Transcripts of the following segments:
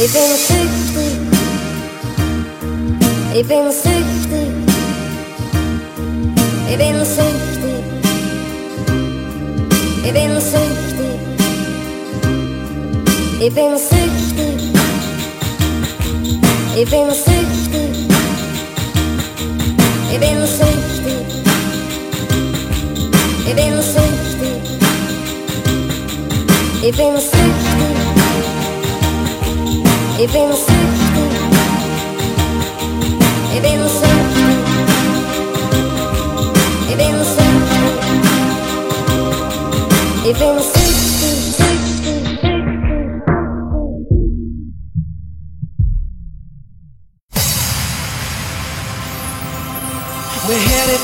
Ich bin süchtig, ich bin süchtig, ich bin süchtig, ich bin süchtig, ich bin süchtig, ich bin süchtig, ich bin süchtig, ich bin süchtig, ich bin süchtig. E pensaste, e.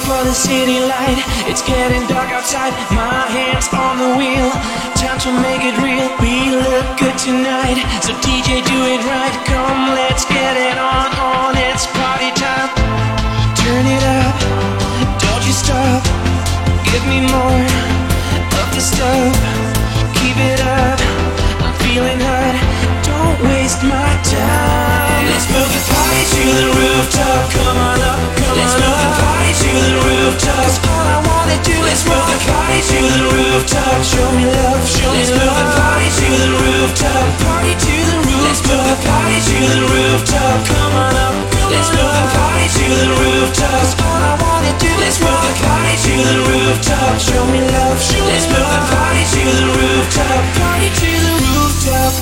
for the city light. It's getting dark outside. My hands on the wheel. Time to make it real. We look good tonight. So DJ, do it right. Come, let's get it on. On, it's party time. Turn it up. Don't you stop. Give me more of the stuff. Keep it up. I'm feeling hot. Don't waste my time. Let's move the party to the rooftop. Come on up, come Let's on party to the rooftop. 'Cause all I wanna do is move the party to the rooftop. Show me love, show Let's me love. Let's move the party to the rooftop. Party to the rooftop. Let's move the party to the rooftop. Come on up, come Let's on move the party to the rooftop. 'Cause all I wanna do is move the party to the rooftop. Show me love, show Let's me love. Let's move the party to the rooftop. Party to the rooftop.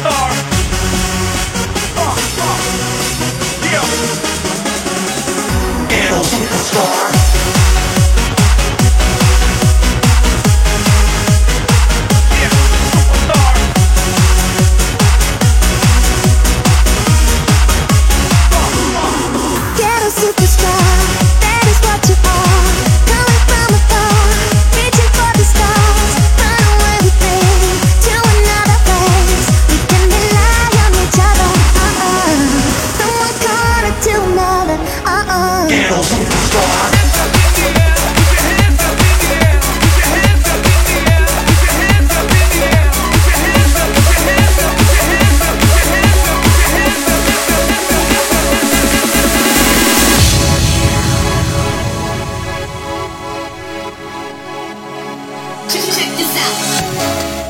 star. Uh, uh, yeah. Superstar. Check, check this out.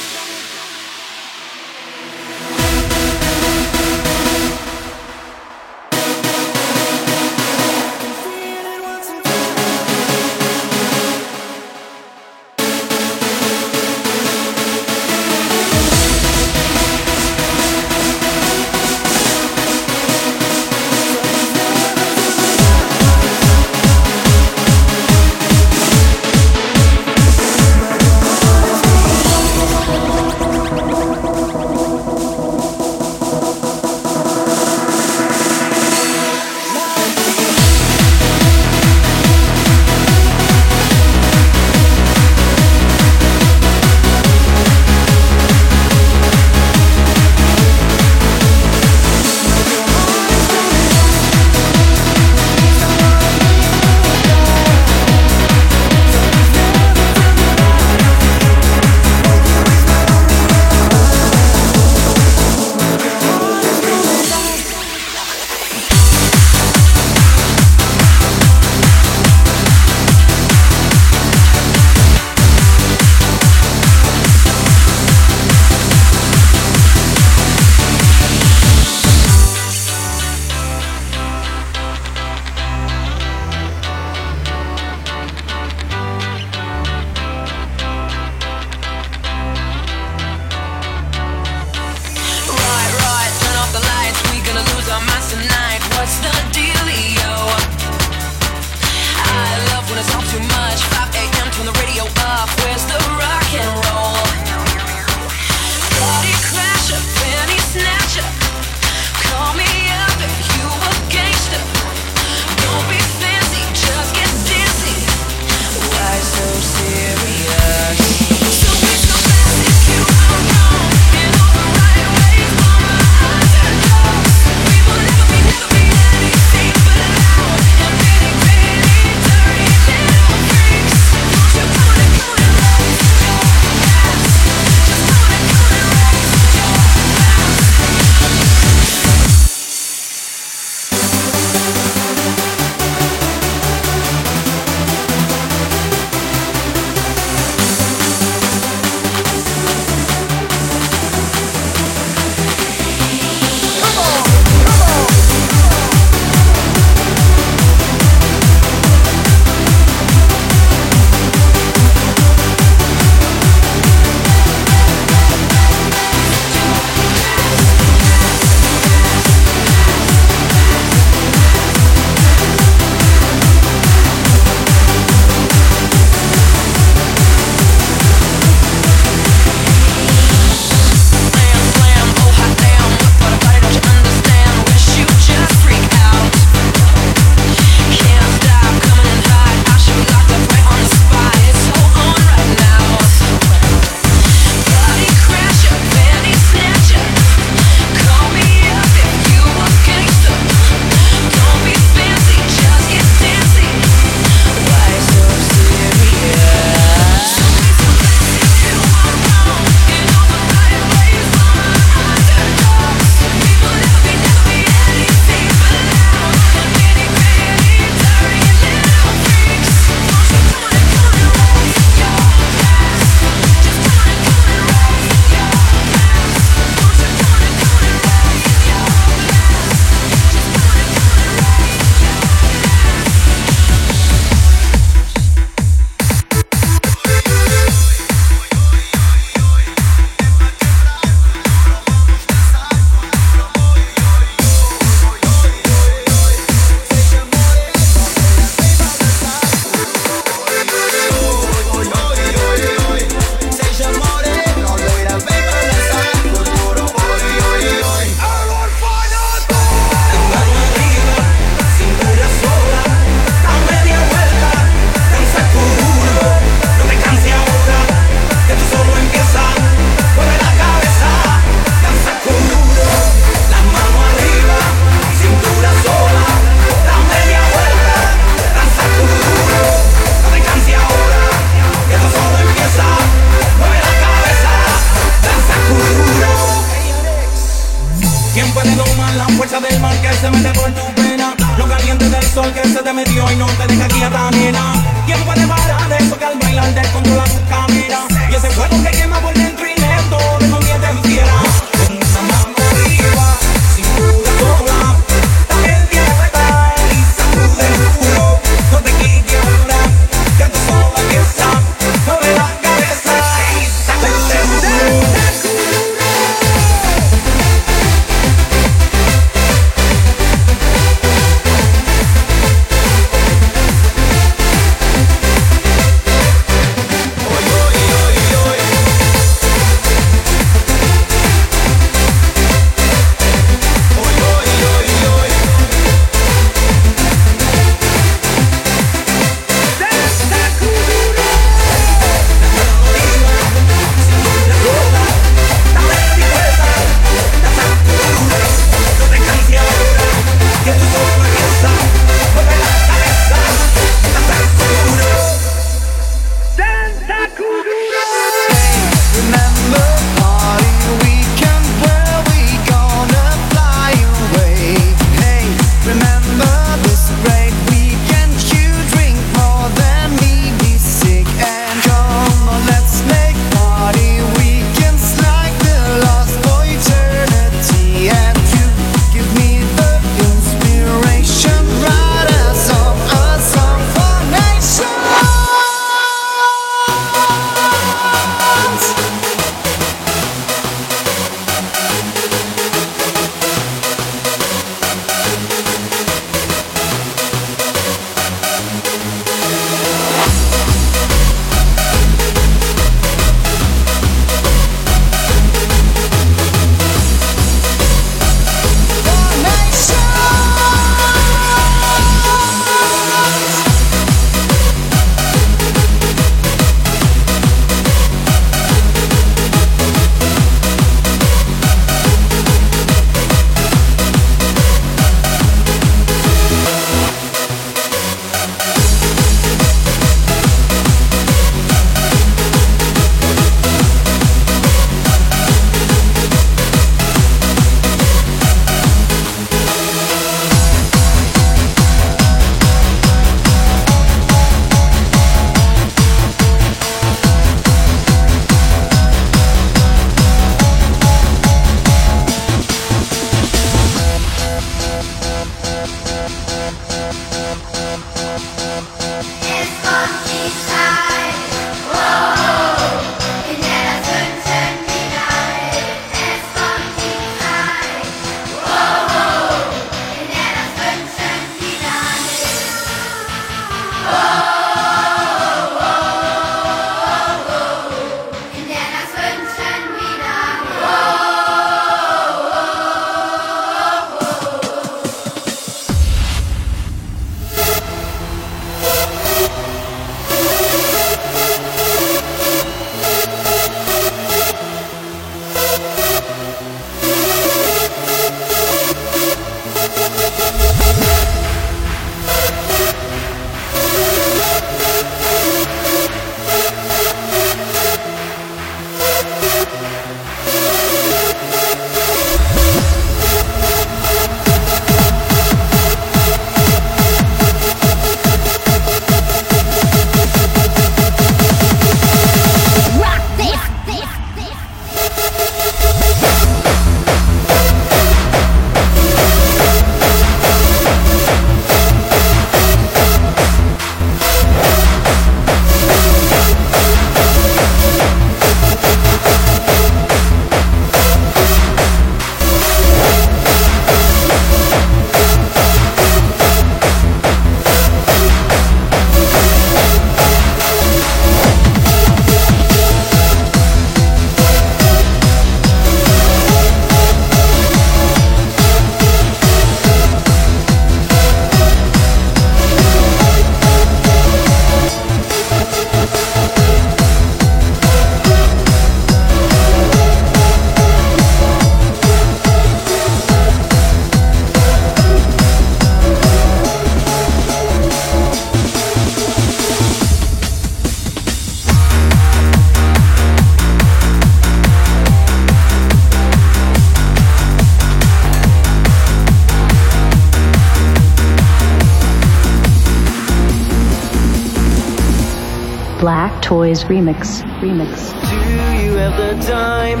Black Toys Remix. Remix. Do you have the time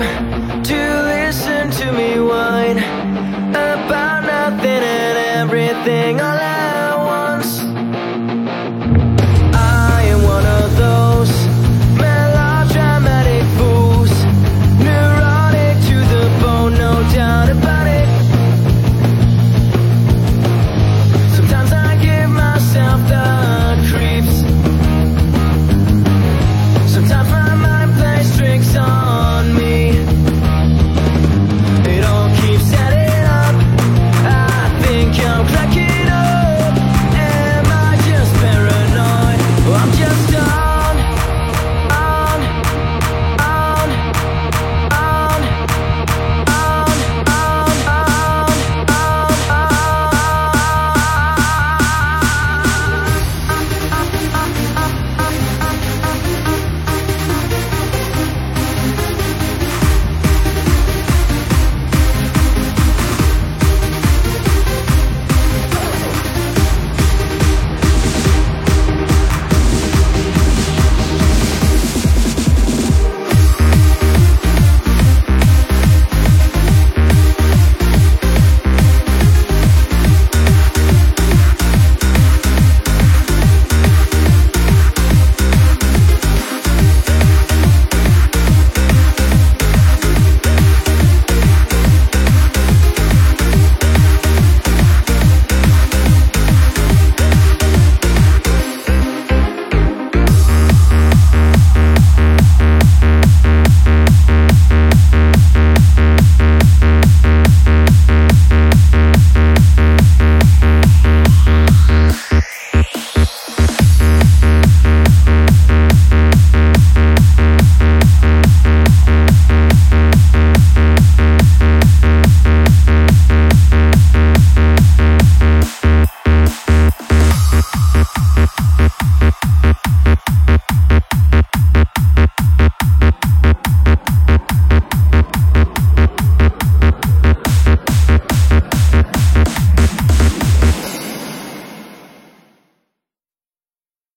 to listen to me whine about nothing and everything all